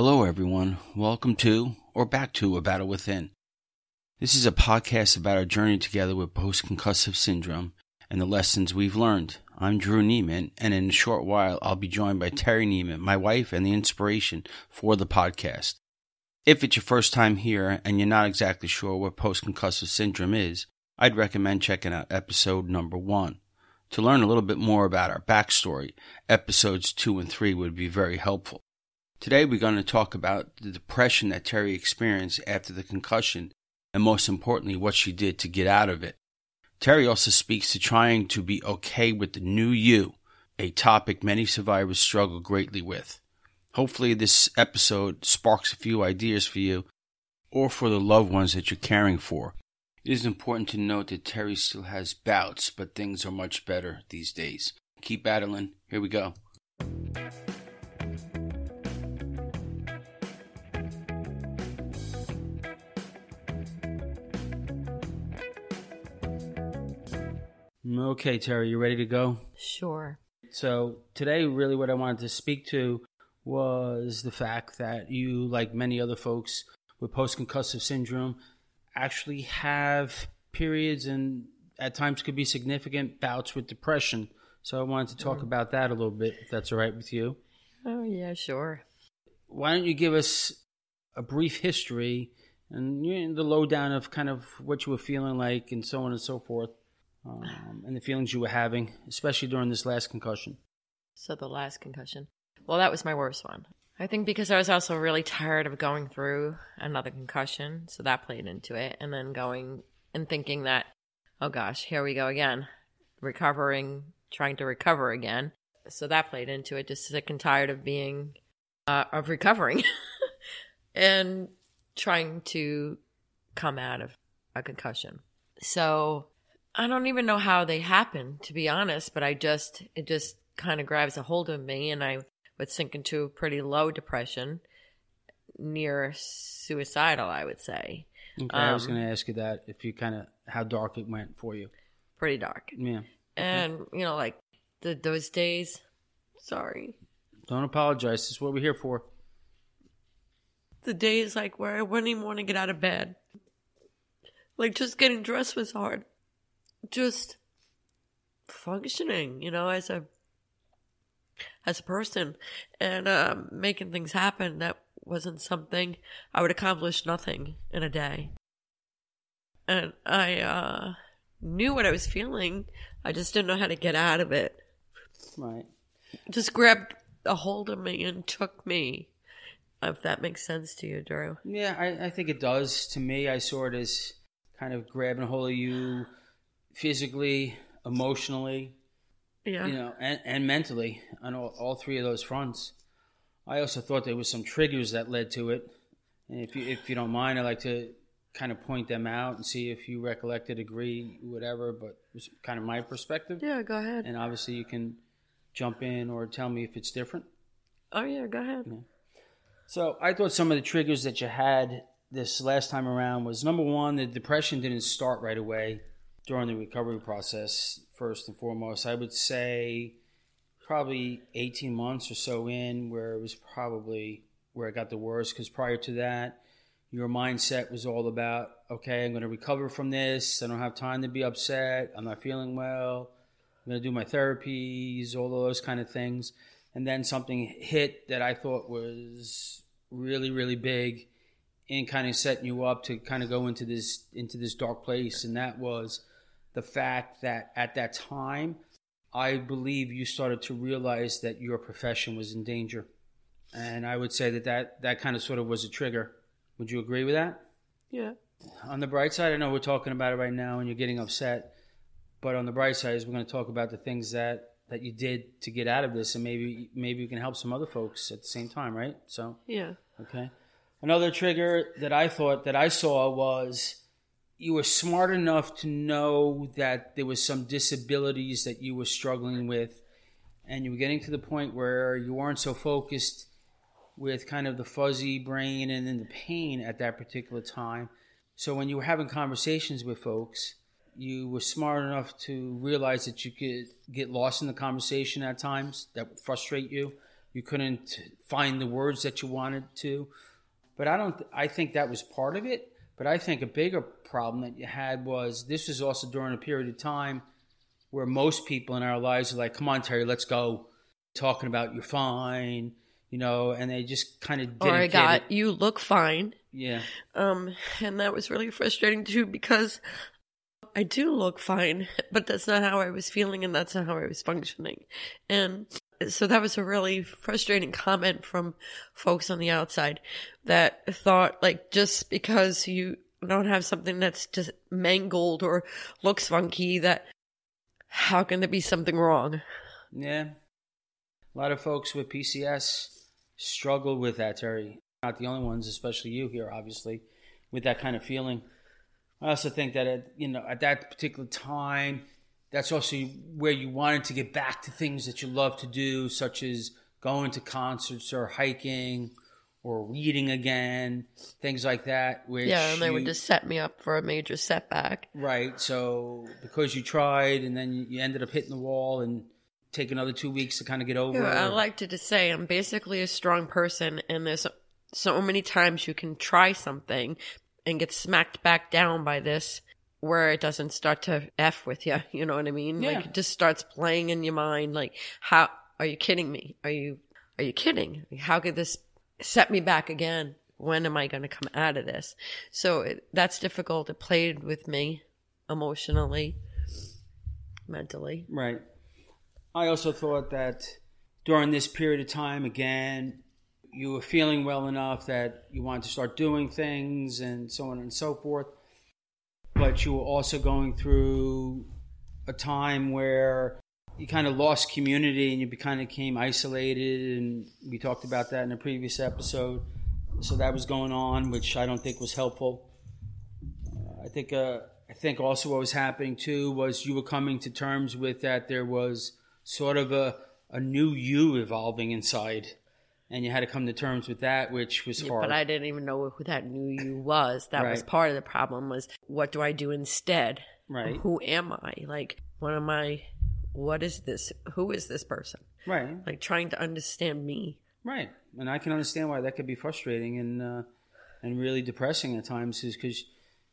Hello, everyone. Welcome to, or back to, A Battle Within. This is a podcast about our journey together with post concussive syndrome and the lessons we've learned. I'm Drew Neiman, and in a short while, I'll be joined by Terry Neiman, my wife and the inspiration for the podcast. If it's your first time here and you're not exactly sure what post concussive syndrome is, I'd recommend checking out episode number one. To learn a little bit more about our backstory, episodes two and three would be very helpful. Today, we're going to talk about the depression that Terry experienced after the concussion and most importantly, what she did to get out of it. Terry also speaks to trying to be okay with the new you, a topic many survivors struggle greatly with. Hopefully, this episode sparks a few ideas for you or for the loved ones that you're caring for. It is important to note that Terry still has bouts, but things are much better these days. Keep battling. Here we go. Okay, Terry, you ready to go? Sure. So, today, really, what I wanted to speak to was the fact that you, like many other folks with post concussive syndrome, actually have periods and at times could be significant bouts with depression. So, I wanted to talk mm-hmm. about that a little bit, if that's all right with you. Oh, yeah, sure. Why don't you give us a brief history and the lowdown of kind of what you were feeling like and so on and so forth? Um, and the feelings you were having, especially during this last concussion. So, the last concussion. Well, that was my worst one. I think because I was also really tired of going through another concussion. So, that played into it. And then going and thinking that, oh gosh, here we go again, recovering, trying to recover again. So, that played into it. Just sick and tired of being, uh, of recovering and trying to come out of a concussion. So, I don't even know how they happen, to be honest, but I just, it just kind of grabs a hold of me and I would sink into a pretty low depression, near suicidal, I would say. Okay, um, I was um, going to ask you that if you kind of, how dark it went for you. Pretty dark. Yeah. And, you know, like the, those days, sorry. Don't apologize. This is what we're here for. The days like where I wouldn't even want to get out of bed. Like just getting dressed was hard just functioning, you know, as a as a person and um, making things happen that wasn't something I would accomplish nothing in a day. And I uh, knew what I was feeling. I just didn't know how to get out of it. Right. Just grabbed a hold of me and took me. If that makes sense to you, Drew. Yeah, I, I think it does. To me, I saw it as kind of grabbing a hold of you, physically, emotionally, yeah, you know, and, and mentally on all, all three of those fronts. I also thought there was some triggers that led to it. And if you if you don't mind, I'd like to kind of point them out and see if you recollected, agree, whatever. But it was kind of my perspective. Yeah, go ahead. And obviously, you can jump in or tell me if it's different. Oh yeah, go ahead. Yeah. So I thought some of the triggers that you had this last time around was number one, the depression didn't start right away during the recovery process, first and foremost, I would say probably 18 months or so in where it was probably where it got the worst because prior to that, your mindset was all about, okay, I'm going to recover from this. I don't have time to be upset. I'm not feeling well. I'm going to do my therapies, all of those kind of things. And then something hit that I thought was really, really big and kind of setting you up to kind of go into this into this dark place and that was the fact that at that time, I believe you started to realize that your profession was in danger. And I would say that that, that kind of sort of was a trigger. Would you agree with that? Yeah. On the bright side, I know we're talking about it right now and you're getting upset. But on the bright side is we're going to talk about the things that, that you did to get out of this and maybe maybe you can help some other folks at the same time, right? So Yeah. Okay. Another trigger that I thought that I saw was you were smart enough to know that there was some disabilities that you were struggling with and you were getting to the point where you weren't so focused with kind of the fuzzy brain and then the pain at that particular time so when you were having conversations with folks you were smart enough to realize that you could get lost in the conversation at times that would frustrate you you couldn't find the words that you wanted to. But I don't. I think that was part of it. But I think a bigger problem that you had was this was also during a period of time where most people in our lives are like, "Come on, Terry, let's go." Talking about you're fine, you know, and they just kind of didn't or I got it. you look fine. Yeah, Um, and that was really frustrating too because I do look fine, but that's not how I was feeling and that's not how I was functioning. And so that was a really frustrating comment from folks on the outside that thought like just because you don't have something that's just mangled or looks funky that how can there be something wrong? yeah. A lot of folks with PCS struggle with that, Terry. Not the only ones, especially you here, obviously, with that kind of feeling. I also think that at you know at that particular time, that's also where you wanted to get back to things that you love to do, such as going to concerts or hiking or reading again, things like that. Which yeah, and they would just set me up for a major setback. right. So because you tried and then you ended up hitting the wall and take another two weeks to kind of get over. Yeah, I like to just say I'm basically a strong person, and there's so many times you can try something and get smacked back down by this where it doesn't start to f with you. You know what I mean? Yeah. Like it just starts playing in your mind. Like, how are you kidding me? Are you are you kidding? How could this set me back again? When am I going to come out of this? So it, that's difficult. It played with me emotionally, mentally. Right. I also thought that during this period of time, again, you were feeling well enough that you wanted to start doing things and so on and so forth. But you were also going through a time where you kind of lost community and you kind of became isolated. And we talked about that in a previous episode. So that was going on, which I don't think was helpful. Uh, I think uh, I think also what was happening too was you were coming to terms with that there was sort of a a new you evolving inside, and you had to come to terms with that, which was Yeah, hard. but I didn't even know who that new you was. That was part of the problem was what do I do instead? right, Who am I? Like what am I what is this? Who is this person? right, Like trying to understand me. right, and I can understand why that could be frustrating and uh, and really depressing at times, is because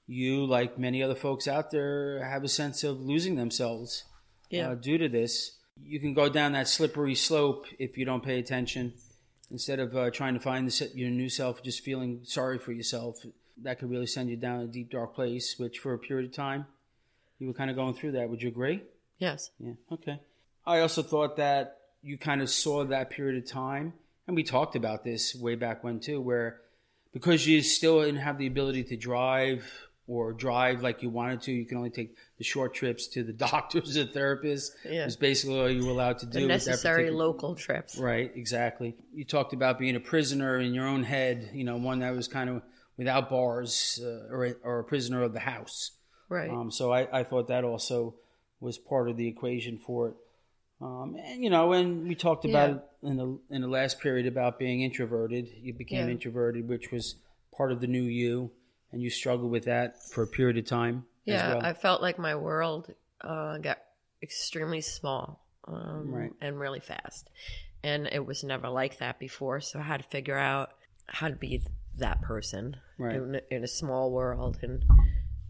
you, like many other folks out there, have a sense of losing themselves Yeah. uh, due to this. You can go down that slippery slope if you don't pay attention. Instead of uh, trying to find the, your new self, just feeling sorry for yourself, that could really send you down a deep, dark place. Which, for a period of time, you were kind of going through that. Would you agree? yes. Yeah. Okay. I also thought that you kind of saw that period of time, and we talked about this way back when too, where because you still didn't have the ability to drive or drive like you wanted to, you can only take the short trips to the doctors or therapists. Yeah. It's basically all you were allowed to do. The necessary local trips. Right, exactly. You talked about being a prisoner in your own head, you know, one that was kind of without bars uh, or, a, or a prisoner of the house. Right. Um, so I, I thought that also was part of the equation for it. Um, and you know, and we talked about Yeah. it in the in the last period about being introverted. You became Yeah. introverted, which was part of the new you, and you struggled with that for a period of time. as yeah, well. I felt like my world uh, got extremely small um, Right. and really fast. And it was never like that before. So I had to figure out how to be that person Right. in, in a small world and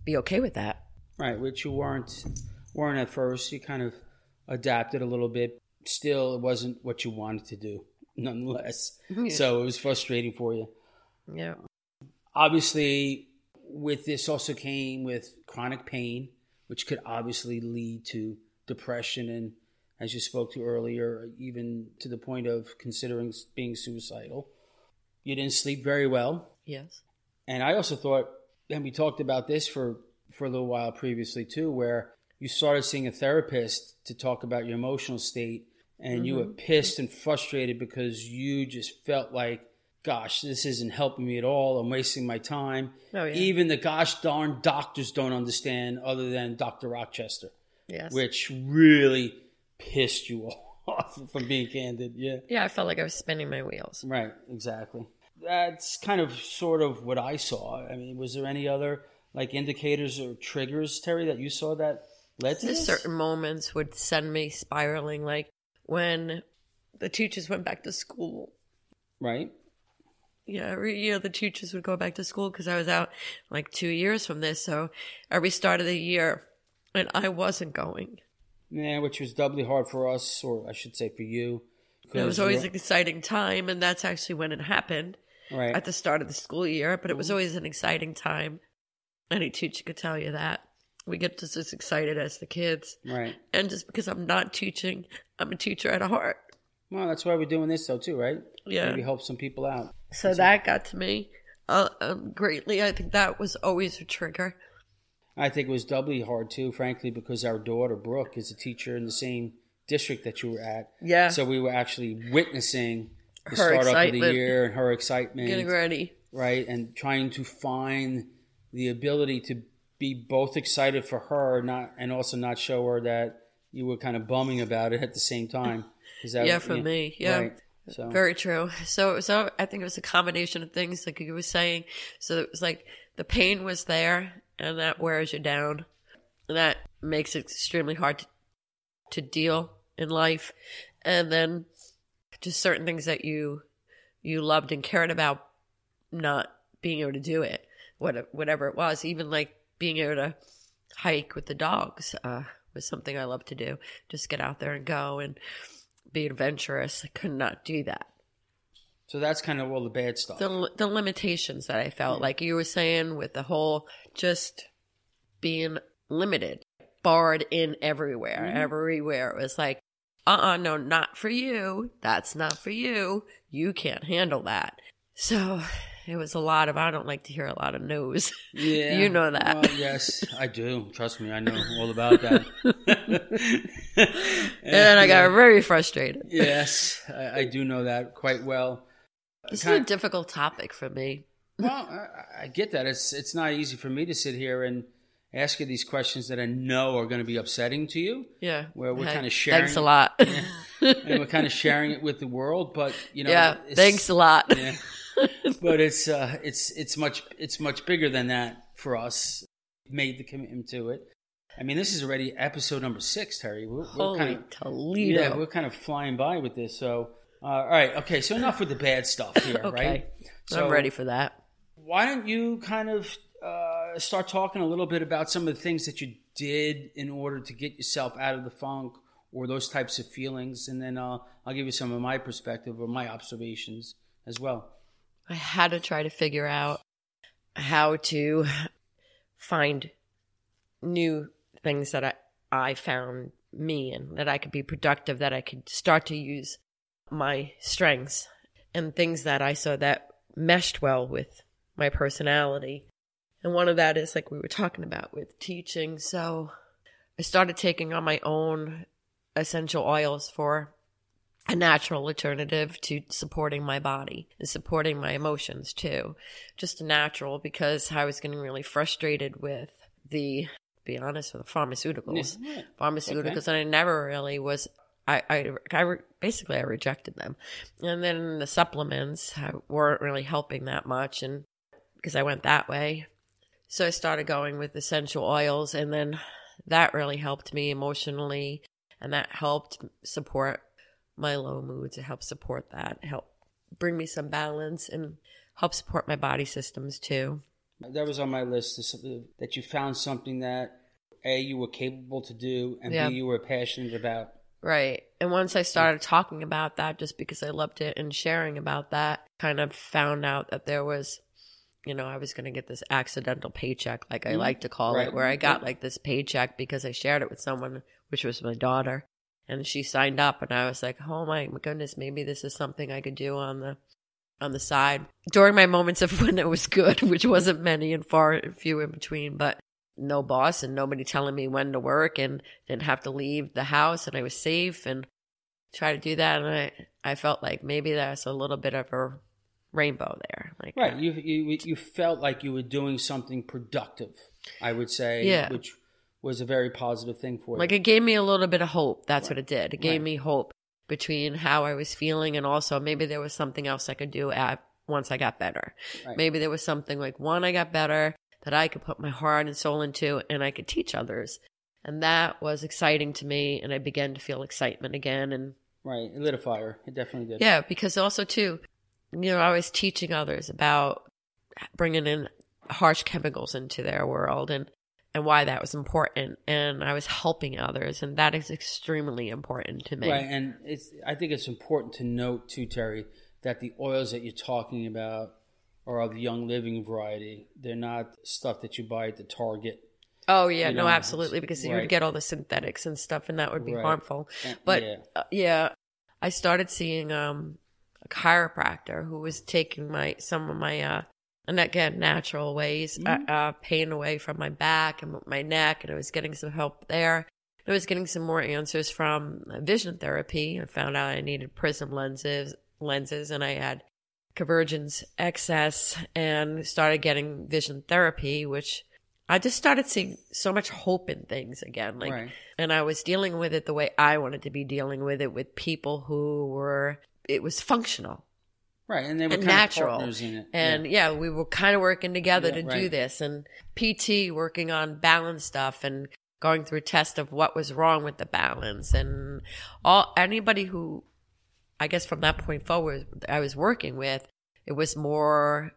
be okay with that. Right, which you weren't weren't at first. You kind of adapted a little bit. Still, it wasn't what you wanted to do, nonetheless. So it was frustrating for you. Yeah. Obviously, with this also came with chronic pain, which could obviously lead to depression and, as you spoke to earlier, even to the point of considering being suicidal. You didn't sleep very well. Yes. And I also thought, and we talked about this for, for a little while previously too, where you started seeing a therapist to talk about your emotional state, and you were mm-hmm. pissed and frustrated because you just felt like, gosh, this isn't helping me at all. I'm wasting my time. Oh, yeah. Even the gosh darn doctors don't understand, other than Dr. Rochester, Yes. which really pissed you off, from being candid. Yeah. yeah, I felt like I was spinning my wheels. Right, exactly. That's kind of sort of what I saw. I mean, was there any other like indicators or triggers, Terry, that you saw that led to this? certain moments would send me spiraling like when the teachers went back to school. Right. Yeah, every year the teachers would go back to school because I was out like two years from this. So every start of the year, and I wasn't going. Yeah, which was doubly hard for us, or I should say for you. It was always an exciting time, and that's actually when it happened right. at the start of the school year. But it was mm-hmm. always an exciting time. Any teacher could tell you that. We get just as excited as the kids. right. And just because I'm not teaching, I'm a teacher at heart. Well, that's why we're doing this, though, too, right? Yeah. Maybe help some people out. So that got to me uh, um, greatly. I think that was always a trigger. I think it was doubly hard, too, frankly, because our daughter, Brooke, is a teacher in the same district that you were at. Yeah. So we were actually witnessing the Her start up of the year and her excitement. Getting ready. right? And trying to find the ability to be both excited for her, not and also not show her that you were kind of bumming about it at the same time. Is that Yeah, for me. Yeah. Right. So Very true. So, so I think it was a combination of things, like you were saying. So it was like the pain was there, and that wears you down. And that makes it extremely hard to, to deal in life. And then just certain things that you you loved and cared about, not being able to do it, what whatever it was. Even like being able to hike with the dogs uh, was something I loved to do. Just get out there and go and be adventurous. I could not do that. so that's kind of all the bad stuff. The the limitations that I felt, like you were saying, with the whole just being limited, barred in everywhere, everywhere. It was like, uh, uh no, not for you. That's not for you. You can't handle that. So it was a lot of. I don't like to hear a lot of no's. yeah, you know that. Well, yes, I do. Trust me, I know all about that. and then I got very frustrated. yes, I, I do know that quite well. Uh, this is Kind- a difficult topic for me. Well, I, I get that. It's it's not easy for me to sit here and ask you these questions that I know are going to be upsetting to you. Yeah. Where we're kinda sharing- Thanks a lot. and we're kind of sharing it with the world. But you know, yeah. Thanks a lot. Yeah. but it's uh, it's it's much it's much bigger than that for us. Made the commitment to it. I mean, this is already episode number six, Terry. We're, we're Holy kind of Toledo. yeah, we're kind of flying by with this. So, uh, all right, okay. So enough with the bad stuff here, Okay. right? So I'm ready for that. Why don't you kind of uh, start talking a little bit about some of the things that you did in order to get yourself out of the funk or those types of feelings, and then uh, I'll give you some of my perspective or my observations as well. I had to try to figure out how to find new things that I, I found me and that I could be productive, that I could start to use my strengths and things that I saw that meshed well with my personality. And one of that is like we were talking about with teaching. So I started taking on my own essential oils for a natural alternative to supporting my body and supporting my emotions too. Just a natural because I was getting really frustrated with the, be honest, with the pharmaceuticals. Yeah. Pharmaceuticals, and I never really was. I, I, I re- basically I rejected them, and then the supplements I weren't really helping that much, and because I went that way, so I started going with essential oils, and then that really helped me emotionally, and that helped support my low moods. It helped support that, help bring me some balance, and help support my body systems too. That was on my list. That you found something that a you were capable to do, and Yeah. b you were passionate about. Right. And once I started talking about that, just because I loved it and sharing about that, kind of found out that there was, you know, I was going to get this accidental paycheck, like I Mhm. like to call Right. it, where I got like this paycheck because I shared it with someone, which was my daughter. And she signed up, and I was like, oh my goodness, maybe this is something I could do on the on the side during my moments of when it was good, which wasn't many and far and few in between, but no boss and nobody telling me when to work and didn't have to leave the house and I was safe and try to do that and I I felt like maybe that's a little bit of a rainbow there. Like Right. Uh, you you you felt like you were doing something productive. I would say, Yeah. which was a very positive thing for you. Like it gave me a little bit of hope. That's what it did. It gave Right. me hope between how I was feeling and also maybe there was something else I could do at once I got better. Right. Maybe there was something like one I got better that I could put my heart and soul into and I could teach others. And that was exciting to me and I began to feel excitement again and Right. It lit a fire. It definitely did. Yeah, because also too, you know, I was teaching others about bringing in harsh chemicals into their world and and why that was important and I was helping others and that is extremely important to me. Right, and it's. I think it's important to note too, Terry, that the oils that you're talking about are of the Young Living variety. They're not stuff that you buy at the Target. Oh yeah, You no, know, absolutely, because you would get all the synthetics and stuff, and that would be Right. harmful. But yeah, uh, yeah, I started seeing um, a chiropractor who was taking my some of my uh, and again natural ways uh, uh, pain away from my back and my neck, and I was getting some help there. I was getting some more answers from vision therapy. I found out I needed prism lenses, lenses, and I had convergence excess, and started getting vision therapy, which I just started seeing so much hope in things again. Like right. and I was dealing with it the way I wanted to be dealing with it with people who were it was functional Right, and they were and kind natural. of in it. and yeah. we were kind of working together Yeah, to do this and PT working on balance stuff and going through a test of what was wrong with the balance and all anybody who I guess from that point forward I was working with it was more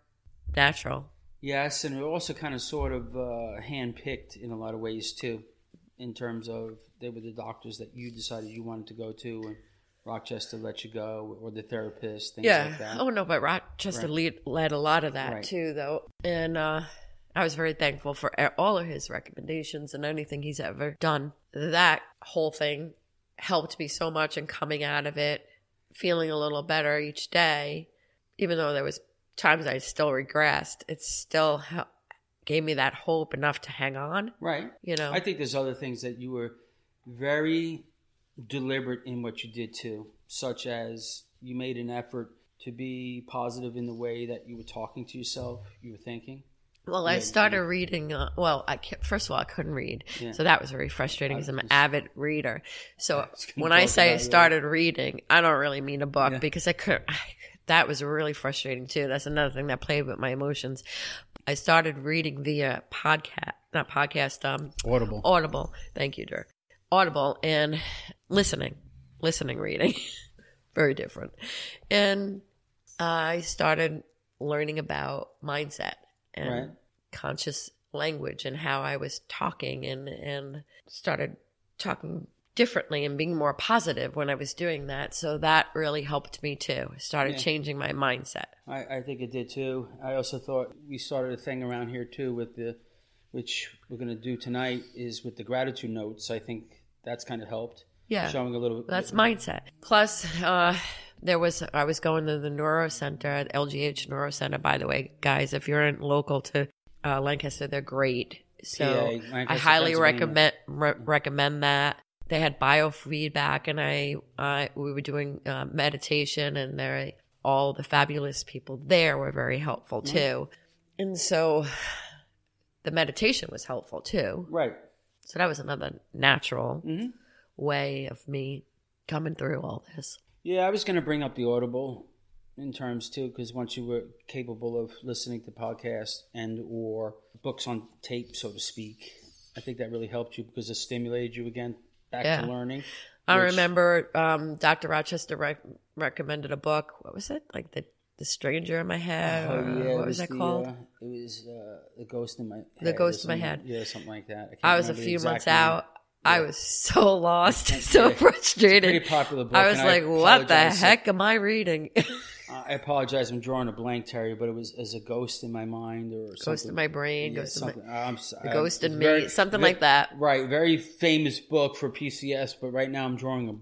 natural Yes, and it also kind of sort of uh, handpicked in a lot of ways too, in terms of they were the doctors that you decided you wanted to go to, and Rochester let you go, or the therapist, things yeah. like that. Oh no, but Rochester Right. lead, led a lot of that Right. too, though, and uh, I was very thankful for all of his recommendations and anything he's ever done. That whole thing helped me so much in coming out of it, feeling a little better each day, even though there was times I still regressed. It still hel- gave me that hope enough to hang on. Right. You know, I think there's other things that you were very deliberate in what you did too, such as you made an effort to be positive in the way that you were talking to yourself, you were thinking. Well, I started reading. Uh, well, I first of all I couldn't read, Yeah. so that was very frustrating because I'm an avid reader. So when I say I started reading, I don't really mean a book Yeah. because I could. That was really frustrating too. That's another thing that played with my emotions. I started reading via podcast, not podcast, um, Audible. Audible. Thank you, Dirk. Audible and listening, listening, reading. Very different. And I started learning about mindset and Right. conscious language and how I was talking and, and started talking differently and being more positive when I was doing that. So that really helped me too. I started Yeah. changing my mindset. I, I think it did too. I also thought we started a thing around here too with the, which we're going to do tonight, is with the gratitude notes. I think that's kind of helped. Yeah. Showing a little. Bit. That's mindset. Plus, uh, there was I was going to the Neuro Center at LGH Neuro Center. By the way, guys, if you're in local to uh, Lancaster, they're great. So PA, I highly recommend re- recommend that. They had biofeedback, and I, I we were doing uh, meditation, and there all the fabulous people there were very helpful Mm-hmm. too. And so, the meditation was helpful too. Right. So that was another natural Mhm. Way of me coming through all this. Yeah, I was going to bring up the Audible in terms too, because once you were capable of listening to podcasts and or books on tape, so to speak, I think that really helped you because it stimulated you again back Yeah. to learning. I which- remember um, Dr. Rochester rec- recommended a book. What was it? Like the the stranger in my head. Oh yeah, what was, that the, called? Uh, it was uh, the ghost in my head. The Ghost in My Head. Yeah, something like that. can't I was a few months out. I was so lost, so a- it's a frustrated. Pretty popular book. I was and like, "What the apologize- heck am I reading?" I apologize. I'm drawing a blank, Terry, but it was as a ghost in my mind or ghost in my brain, Yeah, ghost in my, something. I'm, s- the I- ghost in me, something like that. Right, very famous book for PCS, but right now I'm drawing a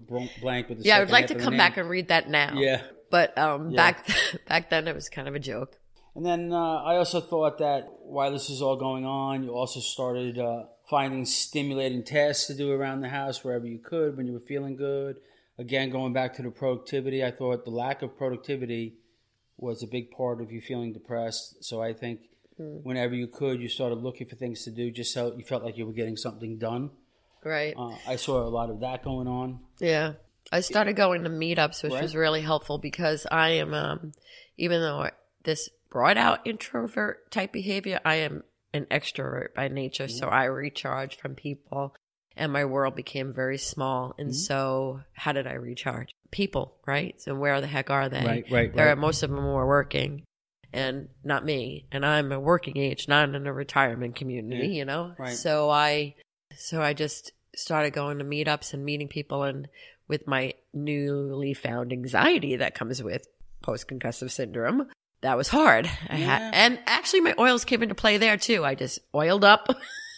blank with the Yeah, I second would like half to of the come name. back and read that now. Yeah, But um, back back then it was kind of a joke. and then uh, I also thought that while this is all going on, you also started uh, finding stimulating tasks to do around the house wherever you could when you were feeling good. Again, going back to the productivity, I thought the lack of productivity was a big part of you feeling depressed. So I think Hmm. whenever you could, you started looking for things to do just so you felt like you were getting something done. Right. Uh, I saw a lot of that going on. Yeah. I started going to meetups, which Right. was really helpful because I am, um, even though I- this brought out introvert type behavior, I am an extrovert by nature. So I recharge from people and my world became very small. And mm-hmm. so, how did I recharge? people, right? So where the heck are they? Right, right, right. most of them were working, and not me. And I'm a working age, not in a retirement community, Yeah, you know. right. So I, so I just started going to meetups and meeting people, and with my newly found anxiety that comes with post concussive syndrome. That was hard. I Yeah. had, and actually, my oils came into play there too. I just oiled up,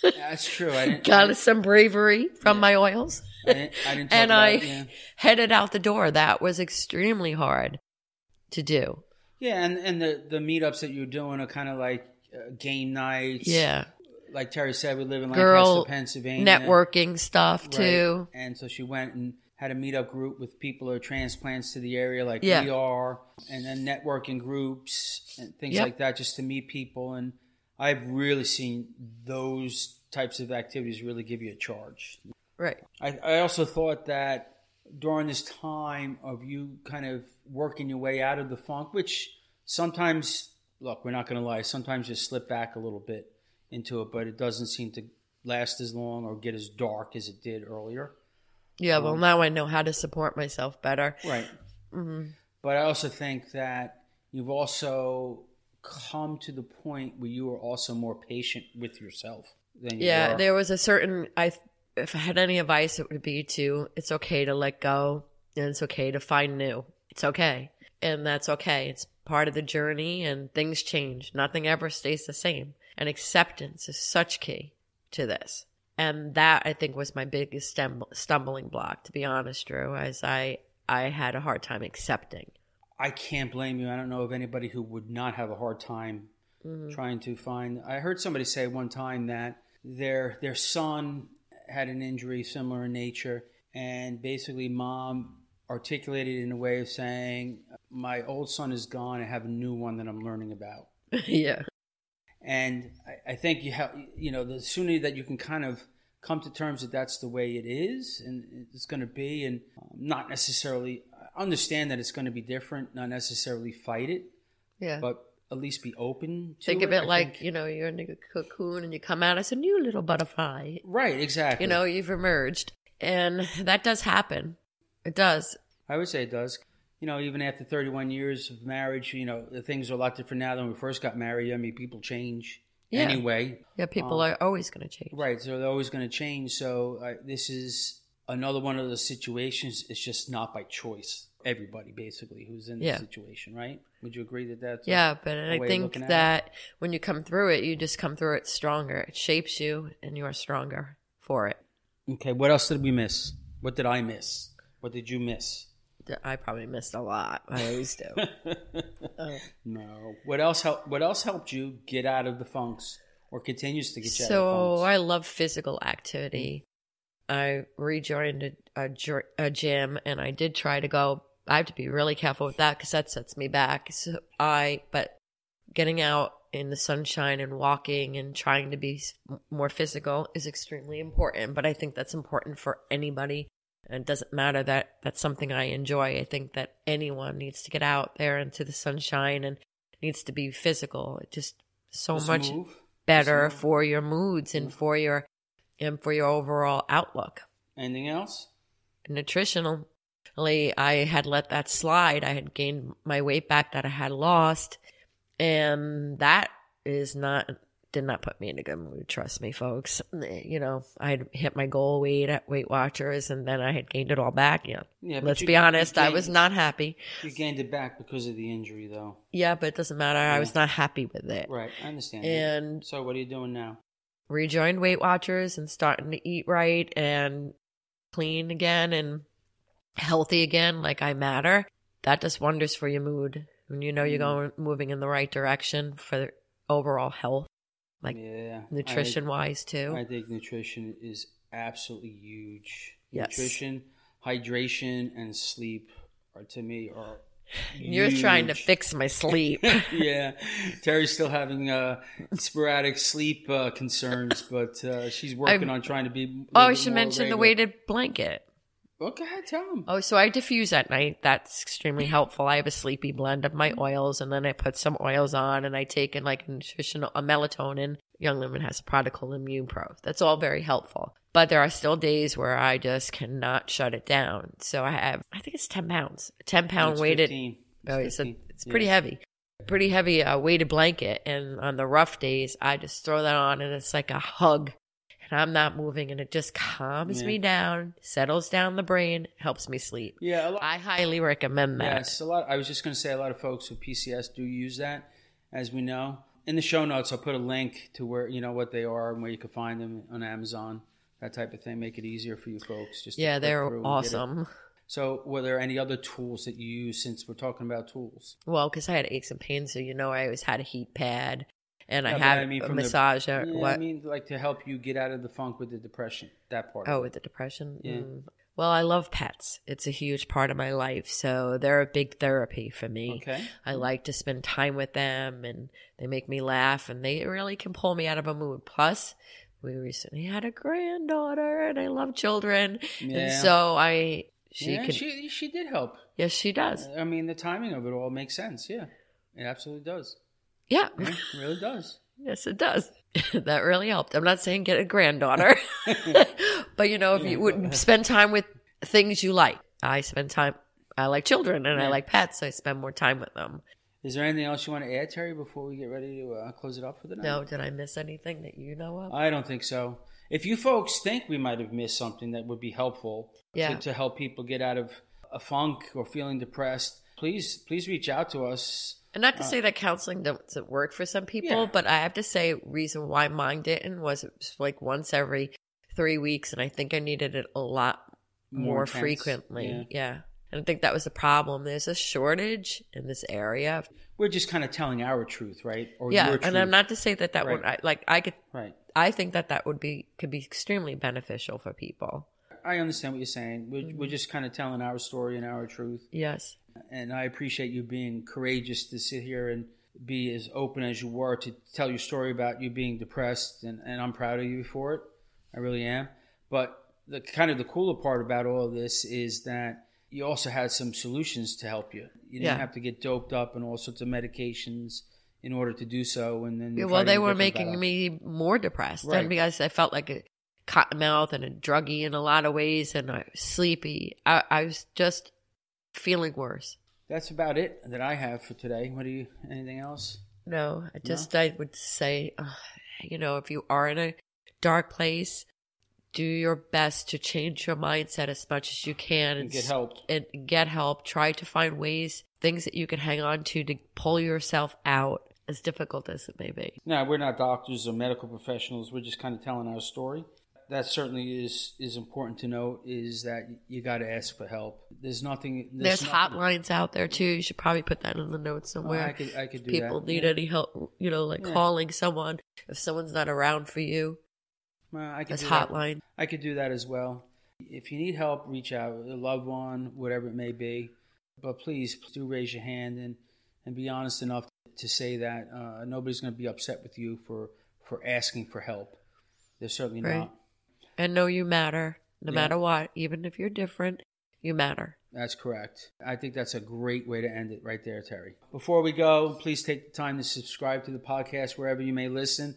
That's true. I didn't. got some bravery from Yeah. my oils I didn't, I didn't and about I yeah. headed out the door. That was extremely hard to do. Yeah, and and the the meetups that you're doing are kind of like uh, game nights. Yeah. like Terry said, we live in Girl Pennsylvania. Networking stuff Right. too. And so she went and had a meetup group with people who are transplants to the area, like Yeah. we are, and then networking groups and things Yep. like that, just to meet people. And I've really seen those types of activities really give you a charge. Right. I, I also thought that during this time of you kind of working your way out of the funk, which sometimes, look, we're not going to lie, sometimes you slip back a little bit into it, but it doesn't seem to last as long or get as dark as it did earlier. Yeah. Well, now I know how to support myself better. Right. hmm But I also think that you've also come to the point where you are also more patient with yourself than you Yeah. were. There was a certain, I, if I had any advice, it would be to, it's okay to let go and it's okay to find new. It's okay. And that's okay. It's part of the journey and things change. Nothing ever stays the same. And acceptance is such key to this. And that I think was my biggest stum- stumbling block, to be honest, Drew, as I, I had a hard time accepting. I can't blame you. I don't know of anybody who would not have a hard time Mhm. trying to find. I heard somebody say one time that their their son had an injury similar in nature, and basically mom articulated in a way of saying, "My old son is gone. I have a new one that I'm learning about." yeah. And I, I think you have, you know, the sooner that you can kind of come to terms that that's the way it is and it's going to be, and um, not necessarily understand that it's going to be different, not necessarily fight it, Yeah. but at least be open to think of it I like, think- you know, you're in a cocoon and you come out as a new little butterfly. right, exactly. You know, you've emerged. And that does happen. It does. I would say it does. You know, even after 31 years of marriage, you know, the things are a lot different now than when we first got married. I mean, people change Yeah. anyway. Yeah, people Um, are always going to change. Right, so they're always going to change. So uh, this is another one of those situations. It's just not by choice. Everybody basically who's in Yeah. the situation, right? Would you agree that that's a- Yeah, but I think that when you come through it, you just come through it stronger. It shapes you and you are stronger for it. Okay, what else did we miss? What did I miss? What did you miss? I probably missed a lot. I always do. Oh. no. What else helped? What else helped you get out of the funks, or continues to get you out of the funks? So? I love physical activity. I rejoined a, a, a gym and I did try to go. I have to be really careful with that because that sets me back. So I, but getting out in the sunshine and walking and trying to be more physical is extremely important. But I think that's important for anybody. And it doesn't matter that that's something I enjoy. I think that anyone needs to get out there into the sunshine and needs to be physical. It just so Just much move. better Just for your moods and for your and for your overall outlook. Anything else? Nutritionally, I had let that slide. I had gained my weight back that I had lost, and that is not did not put me in a good mood. Trust me, folks. You know, I had hit my goal weight at Weight Watchers, and then I had gained it all back. Yeah, Yeah. let's you- be honest, I was not happy. You gained it back because of the injury, though. Yeah, but it doesn't matter. I was not happy with it, Right. I understand. and so, what are you doing now? rejoined Weight Watchers and starting to eat right and clean again and healthy again, like I matter. That does wonders for your mood when you know you're Mm. going moving in the right direction for overall health, like yeah. nutrition wise too. I think nutrition is absolutely huge. Yes. Nutrition, hydration, and sleep are to me are. you're trying to fix my sleep. yeah, Terry's still having uh, sporadic sleep uh, concerns, but uh, she's working I'm- on trying to be. oh, I should mention the weighted blanket. Okay, tell him. Oh, so I diffuse at night. That's extremely helpful. I have a sleepy blend of my oils, and then I put some oils on, and I take in like nutritional a melatonin. Young Living has a product called ImmuPro. That's all very helpful. But there are still days where I just cannot shut it down. So I have, I think it's 10 pounds, 10 pound It's weighted. 15. Oh, It's it's, a, it's pretty Yeah. heavy. Pretty heavy uh, weighted blanket. And on the rough days, I just throw that on and it's like a hug. And I'm not moving and it just calms Yeah. me down, settles down the brain, helps me sleep. Yeah, a lot. I highly recommend that. Yes, a lot. I was just going to say a lot of folks with PCS do use that, as we know. In the show notes, I'll put a link to where you know what they are and where you can find them on Amazon, that type of thing. Make it easier for you folks. Just Yeah, they're through and get it. awesome. So, were there any other tools that you use since we're talking about tools? Well, because I had aches and pains, so you know I always had a heat pad and I No, had I mean a massage the- massager. Yeah, what? I mean, like to help you get out of the funk with the depression. That part. oh, with the depression. Yeah. Mm. Well, I love pets. It's a huge part of my life, so they're a big therapy for me. Okay. I like to spend time with them, and they make me laugh, and they really can pull me out of a mood. Plus, we recently had a granddaughter, and I love children, and Yeah. so I she yeah, can she she did help. yes she does I mean, the timing of it all makes sense. Yeah, it absolutely does. Yeah Yeah, it really does. Yes, it does. that really helped. I'm not saying get a granddaughter, but you know, if you would spend time with things you like, I spend time. I like children and I like pets, so I spend more time with them. Is there anything else you want to add, Terry, before we get ready to uh, close it up for the night? No, did I miss anything that you know of? I don't think so. If you folks think we might have missed something that would be helpful Yeah. to, to help people get out of a funk or feeling depressed, please please reach out to us. And not to say that counseling doesn't work for some people, Uh, Yeah. but I have to say, reason why mine didn't was it was like once every three weeks, and I think I needed it a lot more, intense. frequently. Yeah. yeah. And I think that was the problem. There's a shortage in this area We're just kind of telling our truth, right? Or yeah, and. I'm not to say that that would I, like I could. right. I think that that would be could be extremely beneficial for people. I understand what you're saying. We're, Mm-hmm. we're just kind of telling our story and our truth. Yes, And I appreciate you being courageous to sit here and be as open as you were to tell your story about you being depressed. And, and I'm proud of you for it. I really am. But the kind of the cooler part about all of this is that you also had some solutions to help you. You didn't Yeah. have to get doped up and all sorts of medications in order to do so. And then Yeah, well, they were making me more depressed, Right. and because I felt like a cotton mouth and a druggy in a lot of ways, and I was sleepy. I, I was just feeling worse. That's about it that I have for today. What do you? Anything else? No, I just I would say, uh, you know, if you are in a dark place, do your best to change your mindset as much as you can And get help. and get help. Try to find ways, things that you can hang on to to pull yourself out, as difficult as it may be. No, we're not doctors or medical professionals. We're just kind of telling our story. That certainly is is important to note. Is that you got to ask for help. There's nothing. There's nothing- hotlines out there too. You should probably put that in the notes Oh, somewhere. I could I could do that. People that. need yeah. any help, you know, like Yeah. calling someone if someone's not around for you. Well, I could As do that. hotline. I could do that as well. If you need help, reach out. A loved one, whatever it may be. But please do raise your hand and and be honest enough to say that uh, nobody's going to be upset with you for for asking for help. They're certainly Right. not. And know you matter, no Yeah. matter what. Even if you're different, you matter. That's correct. I think that's a great way to end it right there, Terry. Before we go, please take the time to subscribe to the podcast wherever you may listen.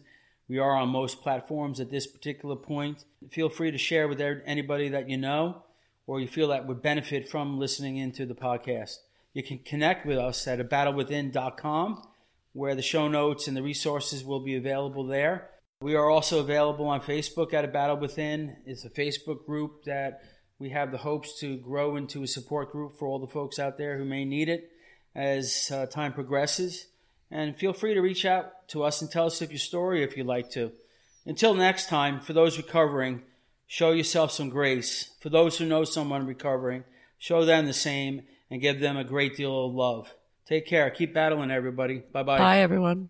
We are on most platforms at this particular point. Feel free to share with er, anybody that you know or you feel that would benefit from listening into the podcast. You can connect with us at a abattlewithin.com where the show notes and the resources will be available there. We are also available on Facebook at A Battle Within. It's a Facebook group that we have the hopes to grow into a support group for all the folks out there who may need it as uh, time progresses. And feel free to reach out to us and tell us if your story if you'd like to. Until next time, for those recovering, show yourself some grace. For those who know someone recovering, show them the same and give them a great deal of love. Take care. Keep battling, everybody. Bye bye. Bye, everyone.